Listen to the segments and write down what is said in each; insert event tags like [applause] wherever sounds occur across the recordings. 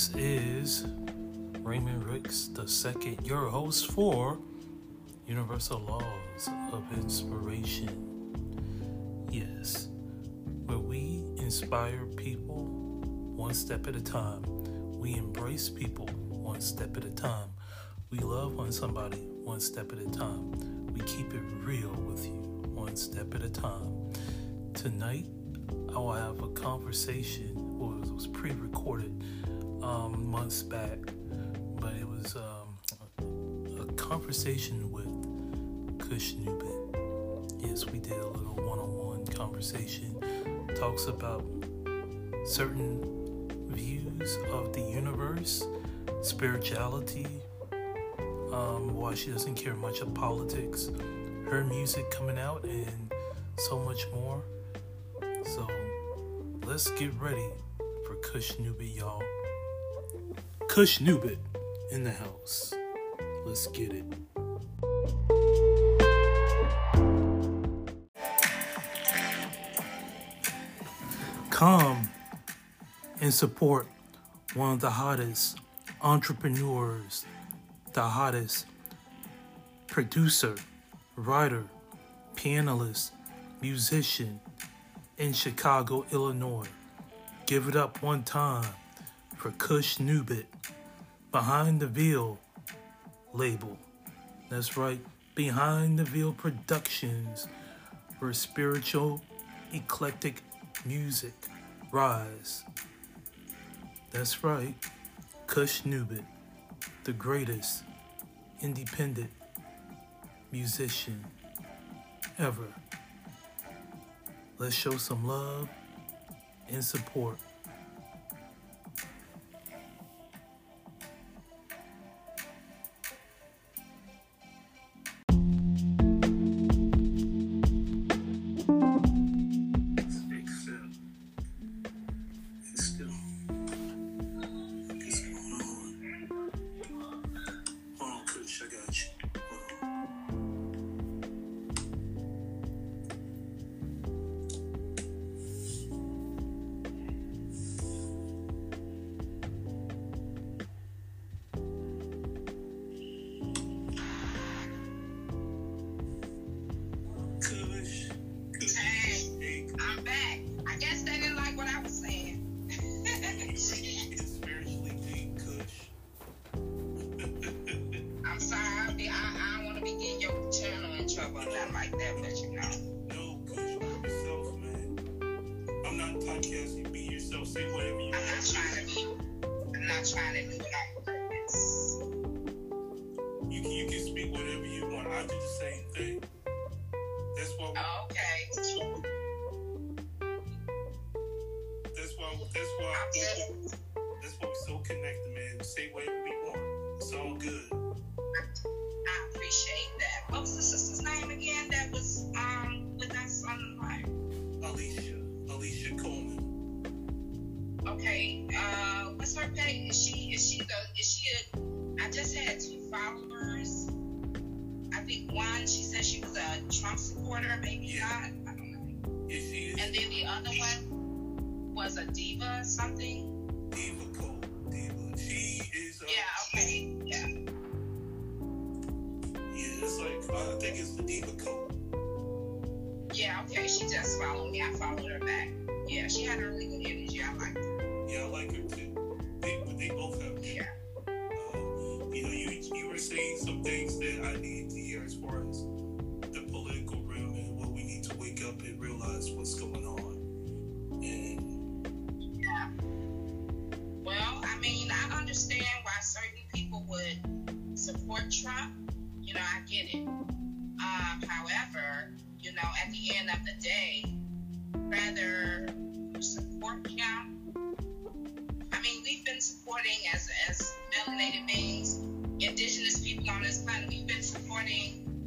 This is Raymond Ricks second, your host for Universal Laws of Inspiration. Yes, where we inspire people one step at a time. We embrace people one step at a time. We love on somebody one step at a time. We keep it real with you one step at a time. Tonight, I will have a conversation, well, it was pre recorded um, months back, but it was um, a conversation with Kush Nubit. Yes, we did a little one on one conversation. Talks about certain views of the universe, spirituality, um, why she doesn't care much of politics, her music coming out, and so much more. So let's get ready for Kush Nubit, y'all. Kush Nubit in the house. Let's get it. Come and support one of the hottest entrepreneurs, the hottest producer, writer, pianist, musician in Chicago, Illinois. Give it up one time for Kush Nubit behind the Veil label. That's right, behind the Veil Productions, where spiritual, eclectic music rise. That's right, Kush Nubit, the greatest independent musician ever. Let's show some love and support. followers. I think one, she said she was a Trump supporter, maybe yeah. not. I don't know. And then the other one was a diva something. Diva Cole. Diva. She is. a. yeah, okay. Yeah. Yeah, it's like, I think it's the Diva Cole. Yeah, okay. She just followed me. I followed her back. Yeah, she had a really good energy. I liked her. Yeah, I like her too. I to hear as far as the political realm and what we need to wake up and realize what's going on. And yeah. Well, I mean, I understand why certain people would support Trump. You know, I get it. Um, however, you know, at the end of the day, rather support him. I mean, we've been supporting as as melanated beings indigenous people on this planet. We've been supporting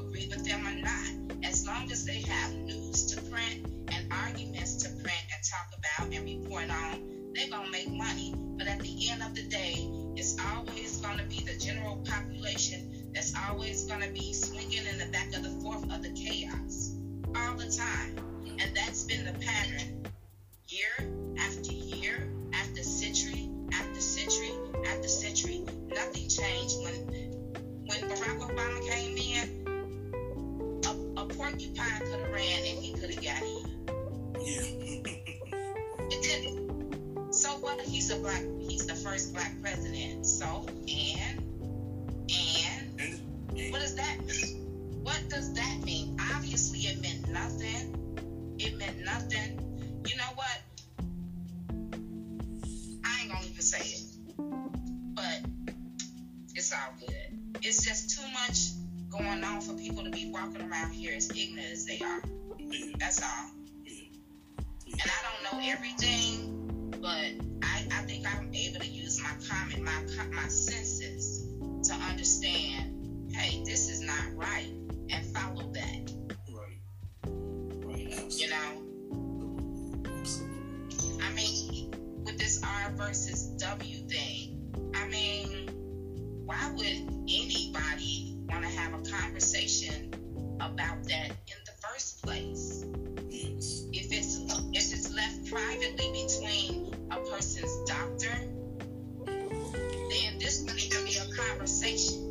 agree with them or not, as long as they have news to print and arguments to print and talk about and report on, they're going to make money. But at the end of the day, it's always going to be the general population that's always going to be swinging in the back of the fourth of the chaos all the time. And that's been the pattern year after year, after century, after century, after century. Nothing changed when when Barack Obama came in. Porcupine could have ran and he could have got in. Yeah. It didn't. So what? He's a black. He's the first black president. So and and and, and what does that mean? What does that mean? Obviously, it meant nothing. It meant nothing. You know what? I ain't gonna even say it, but it's all good. It's just too much going on for people to be walking around here as ignorant as they are. yeah, That's all. yeah. And I don't know everything, but I, I think I'm able to use my common, my my senses to understand. Hey, this is not right, and follow that. Right. Right. Absolutely. You know. Absolutely. I mean, with this R versus W thing, I mean, why would anybody want to have a conversation about that in the first place? If it's if it's left privately between a person's doctor, then this would need to be a conversation.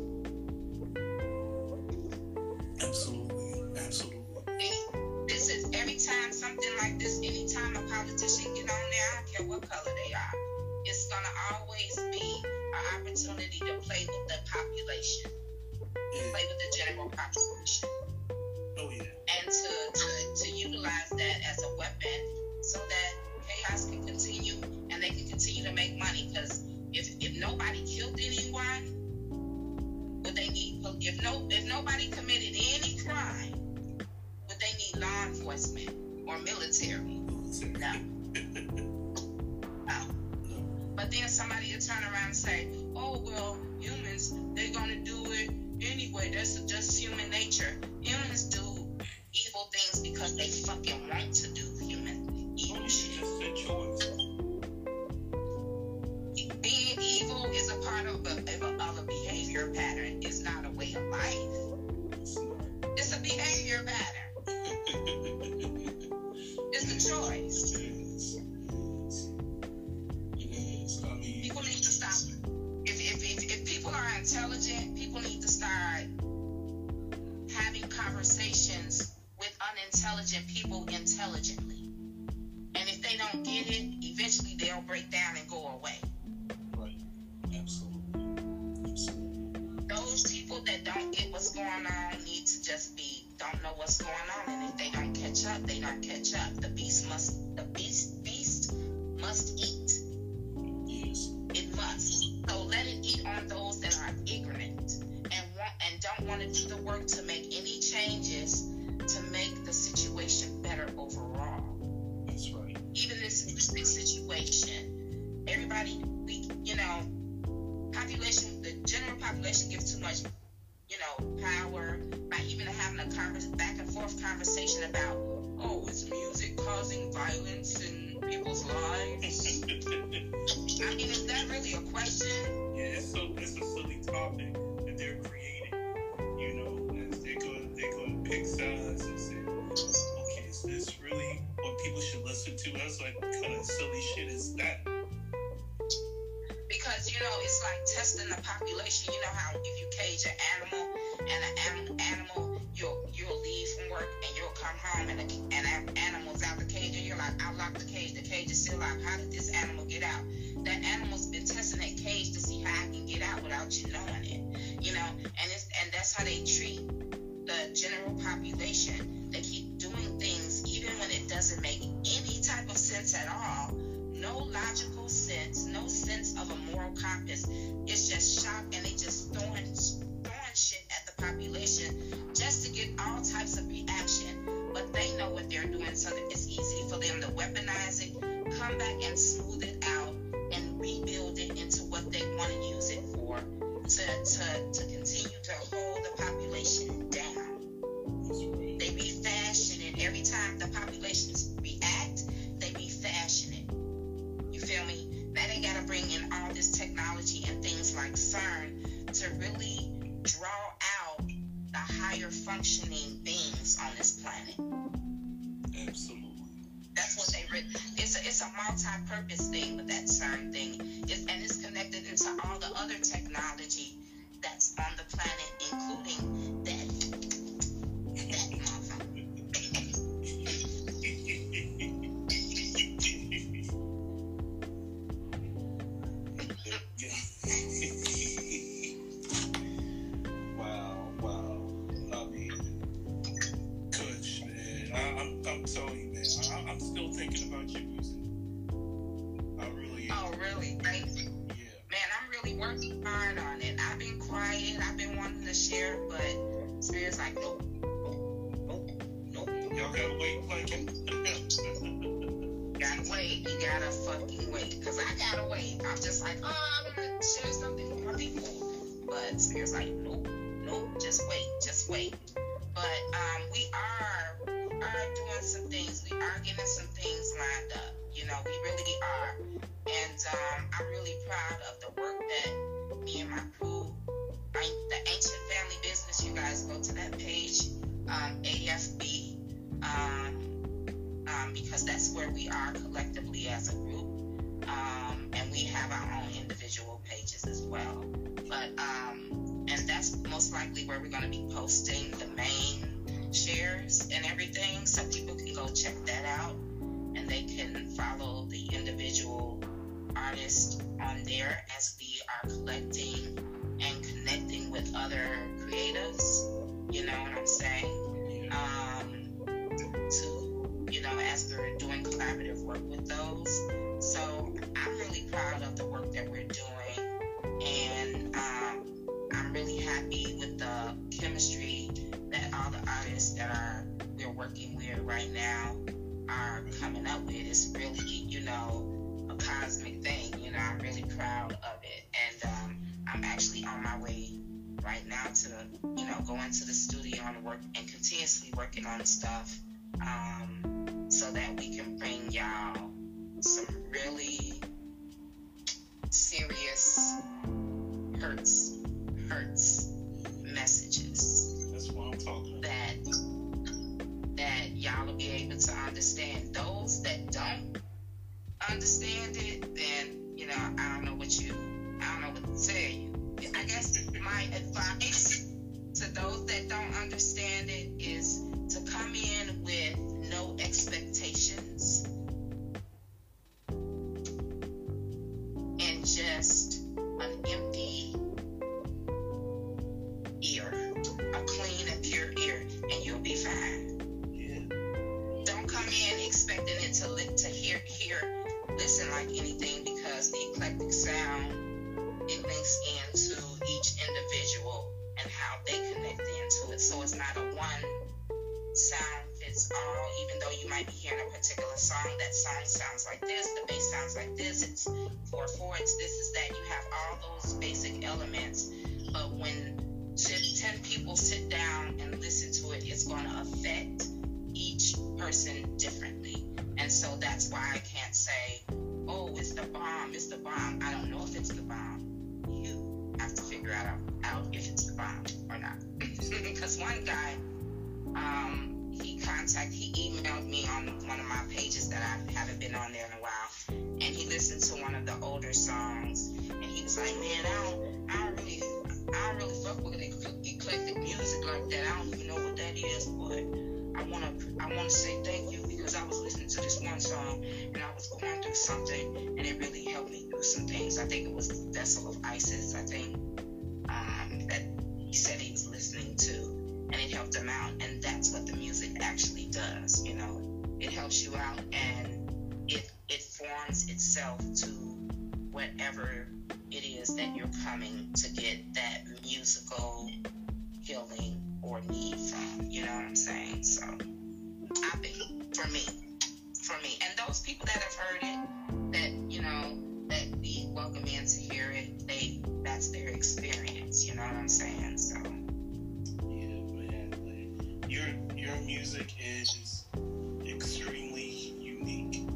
Absolutely. Absolutely. This is every time something like this, anytime a politician get on there, I don't care what color they are, it's gonna always be an opportunity to play with the population. Play with the general population, Oh yeah. and to, to, to utilize that as a weapon so that chaos can continue and they can continue to make money. Because if, if nobody killed anyone, would they need if no if nobody committed any crime, would they need law enforcement or military? [laughs] No. No. But then somebody will turn around and say, oh, well, humans, they're going to do it anyway. That's just human nature. Humans do evil things because they fucking want to do human evil shit. That's their choice. Being evil is a part of a, a, much, you know, power by even having a convers back and forth conversation about oh, is music causing violence in people's lives? [laughs] I mean, is that really a question? Yeah, it's so it's a silly topic that they're creating. You know, as they're going they're going to pick sides and say, okay, is this really what people should listen to? That's like what kind of silly shit is that? You know, it's like testing the population. You know how if you cage an animal and an anim- animal, you'll you'll leave from work and you'll come home and the, and an animal's out the cage and you're like, I locked the cage. The cage is still locked. How did this animal get out? That animal's been testing that cage to see how I can get out without you knowing it. You know, and it's and that's how they treat the general population. They keep doing things even when it doesn't make any type of sense at all, no logical sense, no sense of a moral compass. It's just shock and they just throwing throwing shit at the population just to get all types of reaction. But they know what they're doing, so it's easy for them to weaponize it, come back and smooth it out, and rebuild it into what they want to use it for, to to to continue to hold the population down. They be fashioning every time the populations They gotta bring in all this technology and things like CERN to really draw out the higher functioning beings on this planet. Absolutely. That's what they read. It's a, it's a multi-purpose thing with that CERN thing, it's, and it's connected into all the other technology that's on the planet, including that Wait. You gotta fucking wait. Cause I gotta wait. I'm just like, oh, I'm gonna share something with my people. But Spirit's like, nope, nope, just wait, just wait. But um, we are we are doing some things. We are getting some things lined up. You know, we really are. And um, I'm really proud of the work that me and my crew, I, the Ancient Family Business, you guys go to that page, um, AFB, um, um, because that's where we are collectively as a group. Um, and we have our own individual pages as well. But, um, and that's most likely where we're going to be posting the main shares and everything, so people can go check that out and they can follow the individual artist on there as we are collecting and connecting with other creatives. You know what I'm saying? Um, to you know, as we're doing collaborative work with those. So I'm really proud of the work that we're doing, and um, I'm really happy with the chemistry that all the artists that are we're working with right now are coming up with. It's really, you know, a cosmic thing. You know, I'm really proud of it, and um, I'm actually on my way right now to, you know, go into the studio and work and continuously working on stuff, um, so that we can bring y'all some really serious hertz, hertz messages That's what I'm talking about. that that y'all will be able to understand. Those that don't understand it, then you know I don't know what you I don't know what to tell you. I guess my advice to those that don't understand it is to come in with no expectations all. Even though you might be hearing a particular song, that song sounds like this, the bass sounds like this. It's four four. It's this is that. You have all those basic elements, but when t- ten people sit down and listen to it, it's going to affect each person differently. And so that's why I can't say, oh, it's the bomb, it's the bomb. I don't know if it's the bomb. You have to figure out, out if it's the bomb or not. [laughs] because one guy, um, he contacted, he emailed me on one of my pages that I haven't been on there in a while. And he listened to one of the older songs. And he was like, man, I don't, I don't really, I don't really fuck with eclectic music like that. I don't even know what that is, but I wanna I wanna say thank you because I was listening to this one song and I was going through something and it really helped me through some things. I think it was Vessel of Isis, I think, um, that he said he was listening to it helped him out and that's what the music actually does, you know. it helps you out, and it it forms itself to whatever it is that you're coming to get that musical healing or need from. You know what I'm saying? So I think for me, for me, and those people that have heard it, that you know, that we welcome in to hear it, they that's their experience. You know what I'm saying? So your your music is extremely unique.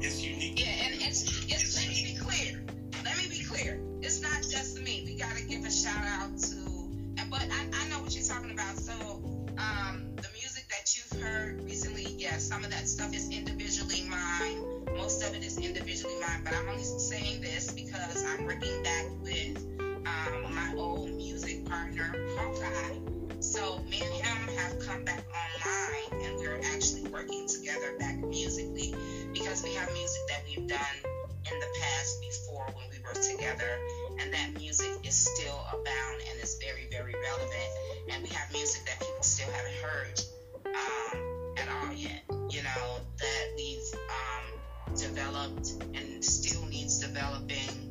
It's unique. yeah, and it's it's let me be clear. Let me be clear. It's not just me. We gotta give a shout out to, but I, I know what you're talking about. So um, the music that you've heard recently, yes, some of that stuff is individually mine. Most of it is individually mine. But I'm only saying this because I'm working back with um, my old music partner, Hawkeye. So me and him have come back online, and we're actually working together back musically because we have music that we've done in the past before when we were together, and that music is still abound and is very, very relevant. And we have music that people still haven't heard um, at all yet, you know, that we've um, developed and still needs developing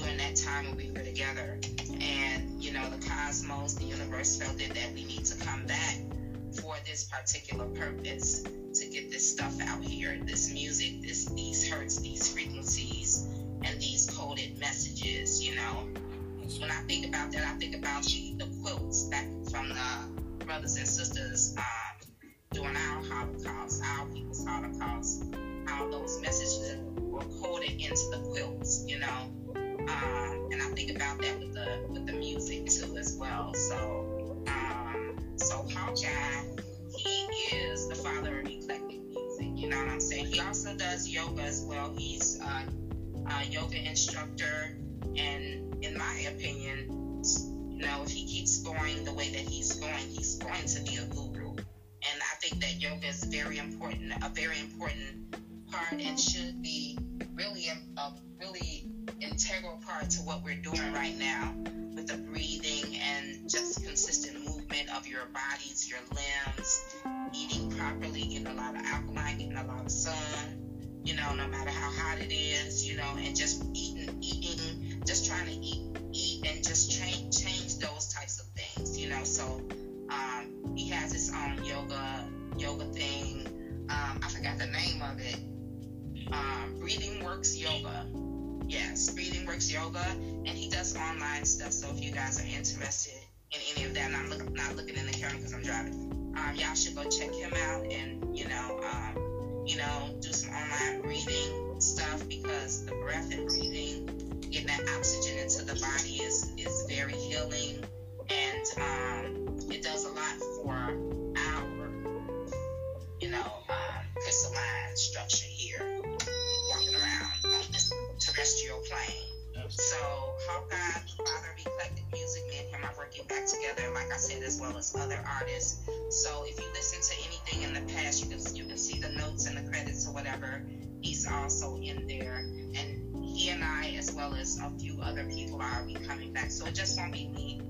during that time when we were together. And, you know, the cosmos, the universe felt it that we need to come back for this particular purpose to get this stuff out here, this music, this these hertz, these frequencies, and these coded messages, you know. When I think about that, I think about the, quilts back from the brothers and sisters um, during our Holocaust, our people's Holocaust, how those messages were coded into the quilts, you know. Um, and I think about that with the with the music too as well. So um, so Hawkeye, he is the father of eclectic music. You know what I'm saying? He also does yoga as well. He's a, a yoga instructor, and in my opinion, you know, if he keeps going the way that he's going, he's going to be a guru. And I think that yoga is very important, a very important part, and should be really a, a really integral part to what we're doing right now with the breathing and just consistent movement of your bodies, your limbs, eating properly, getting a lot of alkaline, getting a lot of sun, you know, no matter how hot it is, you know, and just eating, eating, just trying to eat, eat, and just change, change those types of things, you know. So um, he has his own yoga, yoga thing. Um, I forgot the name of it. Um, Breathing Works Yoga. Yes, Breathing Works Yoga, and he does online stuff. So if you guys are interested in any of that, I'm look, not looking in the camera because I'm driving, um, y'all should go check him out and you know, um, you know, do some online breathing stuff because the breath and breathing, getting that oxygen into the body is is very healing, and um, it does a lot for our, you know, um, crystalline structure here, terrestrial plane. So Hawkeye, father of eclectic music, me and him are working back together, like I said, as well as other artists. So if you listen to anything in the past, you can you can see the notes and the credits or whatever. He's also in there, and he and I, as well as a few other people, are be coming back. So it just won't be me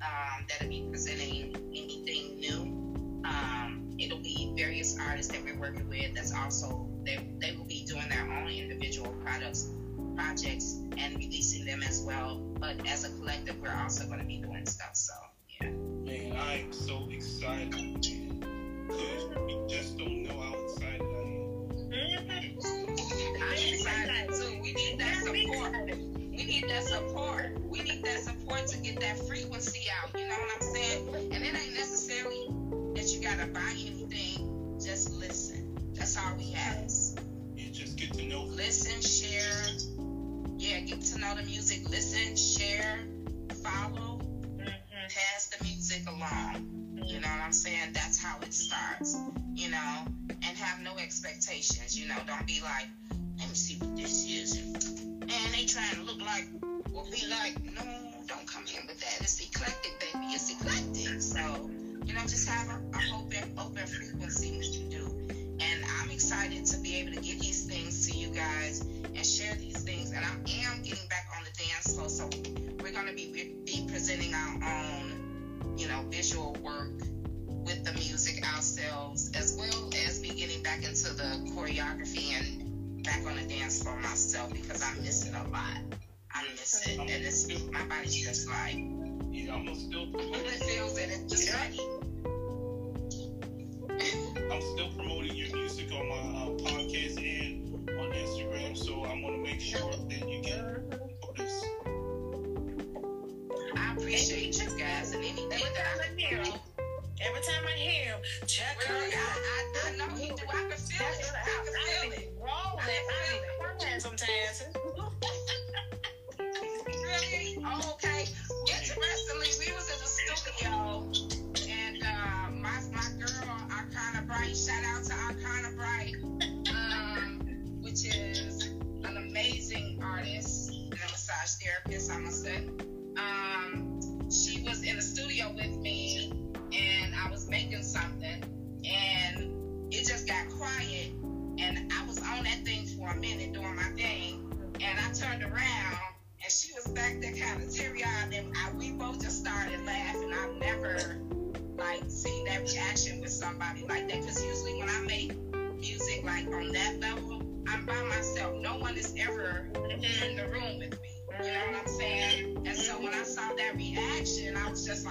um, that'll be presenting anything new. Um, it'll be various artists that we're working with. That's also they they will be doing their own individual products projects and releasing them as well. But as a collective, we're also going to be doing stuff. So yeah. Man, I am so excited, man. Cause you just don't know how excited I am. I'm excited too. We need that support. We need that support. We need that support to get that frequency out. You know what I'm saying? And it ain't necessarily that you gotta buy anything. Just listen. That's all we ask. You just get to know Listen, share. Yeah, get to know the music. Listen, share, follow, mm-hmm. pass the music along. You know what I'm saying? That's how it starts. You know, and have no expectations. You know, don't be like, let me see what this is. And they trying to look like what we like. No, don't come in with that. It's eclectic, baby. It's eclectic. So, you know, just have a, a open, open frequency what you do. Excited to be able to get these things to you guys and share these things. And I am getting back on the dance floor. So we're going to be, be presenting our own, you know, visual work with the music ourselves, as well as me getting back into the choreography and back on the dance floor myself because I miss it a lot. I miss it, and it's my body's just like Yeah, I'm still it feels that it's just ready. I'm still promoting your music on my uh, podcast and on Instagram, so I want to make sure that you get noticed. I appreciate you guys and anything Every that time I I hear him, every time I hear him, check her Really, I, out. I, I know he do. I can feel Check it. her I out. can I feel be it. rolling. I be crying sometimes.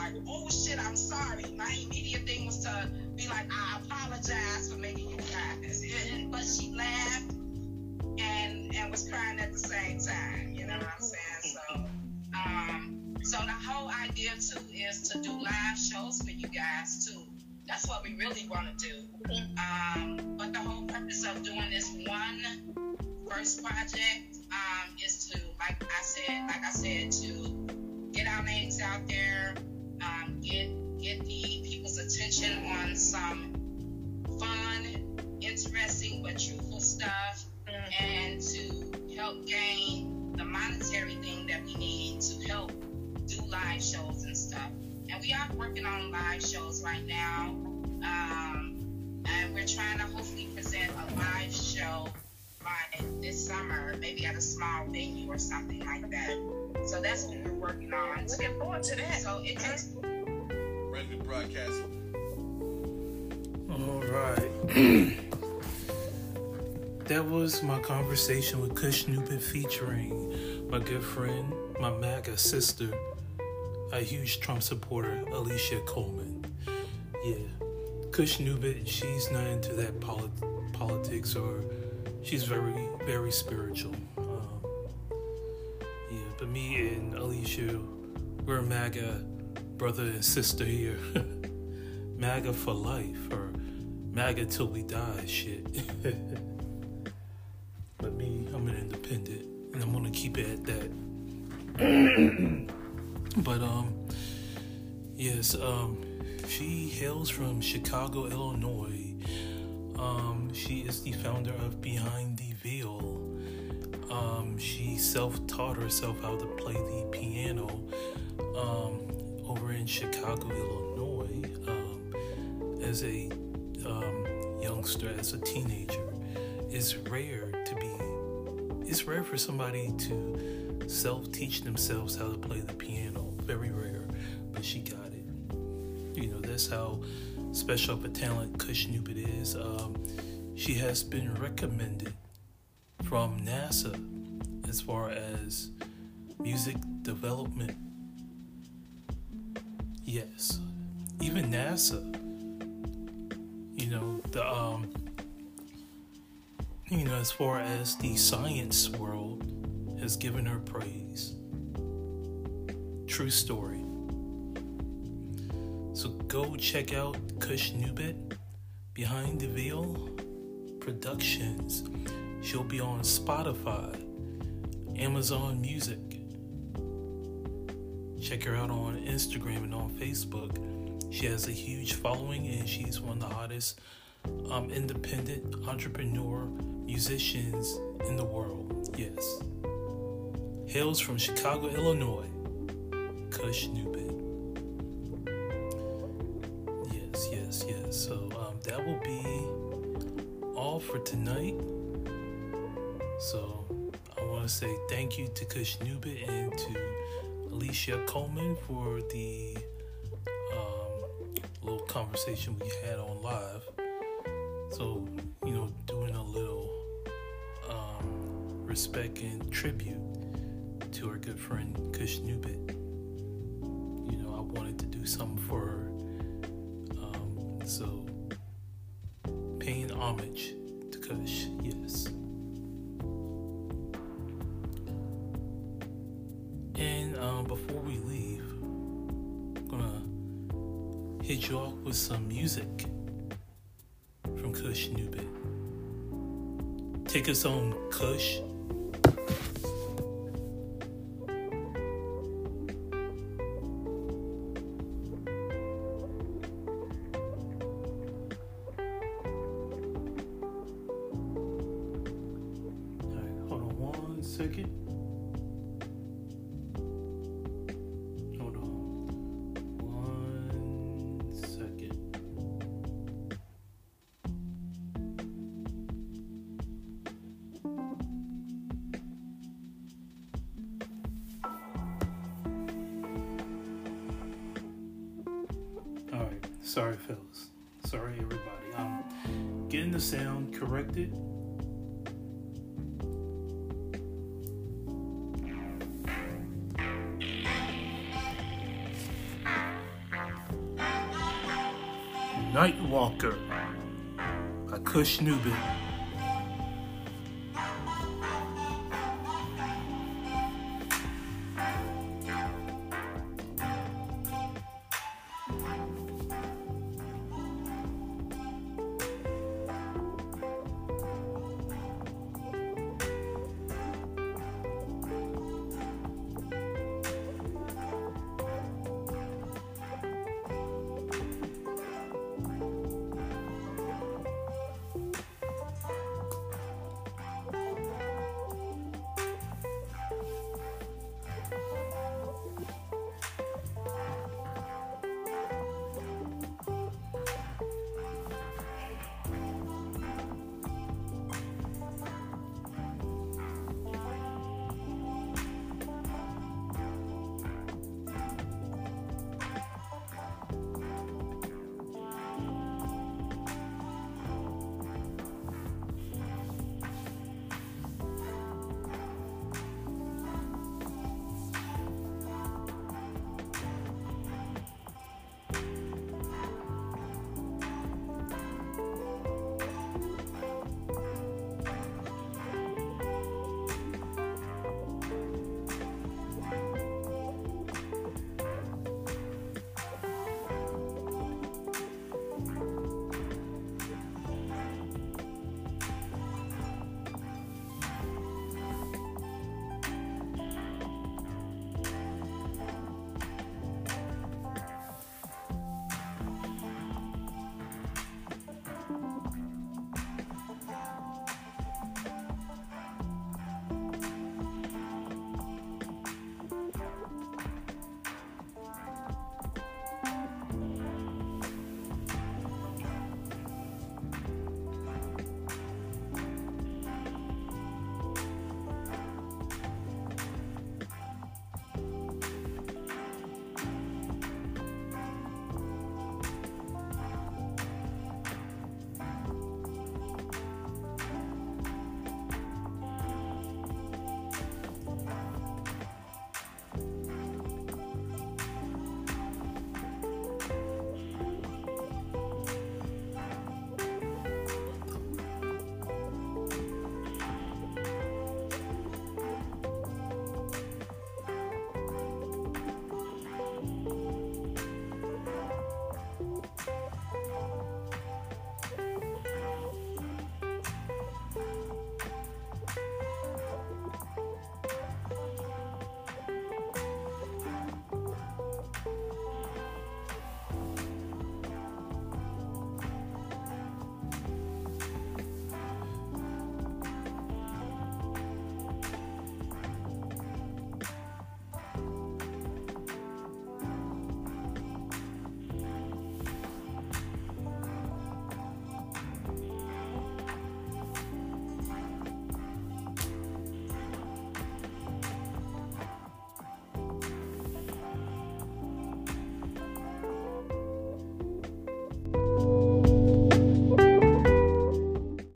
Like, oh shit, I'm sorry. My immediate thing was to be like, I apologize for making you cry. But she laughed and and was crying at the same time. You know what I'm saying? So, um, so the whole idea too is to do live shows for you guys too. That's what we really want to do. Um, but the whole purpose of doing this one first project um, is to, like I said, like I said, to get our names out there, um, get get the people's attention on some fun, interesting but truthful stuff and to help gain the monetary thing that we need to help do live shows and stuff. And we are working on live shows right now. Um, and we're trying to hopefully present a live show by this summer, maybe at a small venue or something like that. So that's what we're working on. Looking forward to that. So it takes Redwood Broadcasting. All right. [clears throat] that was my conversation with Kush Newbin featuring my good friend, my MAGA sister, a huge Trump supporter, Alicia Coleman. Yeah. Kush Newbin, she's not into that polit- politics or she's very, very spiritual. Um, yeah, but me and Alicia, we're MAGA brother and sister here. [laughs] MAGA for life or MAGA till we die shit. [laughs] but me, I'm an independent and I'm gonna keep it at that. [coughs] but um yes, um she hails from Chicago, Illinois. She is the founder of Behind the Veil. Um she self-taught herself how to play the piano um over in Chicago, Illinois. Um as a um, youngster, as a teenager, it's rare to be. It's rare for somebody to self-teach themselves how to play the piano. Very rare, but she got it. You know, that's how special of a talent Kush Nubit is. Um, she has been recommended from NASA as far as music development. Yes, even NASA. You know the um you know as far as the science world has given her praise. True story. So go check out kush nubit behind the veil productions she'll be on spotify amazon music check her out on instagram and on facebook she has a huge following and she's one of the hottest um, independent entrepreneur musicians in the world. Yes. Hails from Chicago, Illinois. Kush Nubit. Yes, yes, yes. So um, that will be for tonight. So I want to say thank you to Kush Nubit and to Alicia Coleman for the little conversation we had on live. So, you know, doing a little um, respect and tribute to our good friend Kush Nubit. You know, I wanted to do something for her. Um, so, paying homage yes. And um, before we leave, I'm gonna hit you off with some music from Kush Nubit. Take us home, Kush. I'm getting the sound corrected. Nightwalker by Kush Newbin.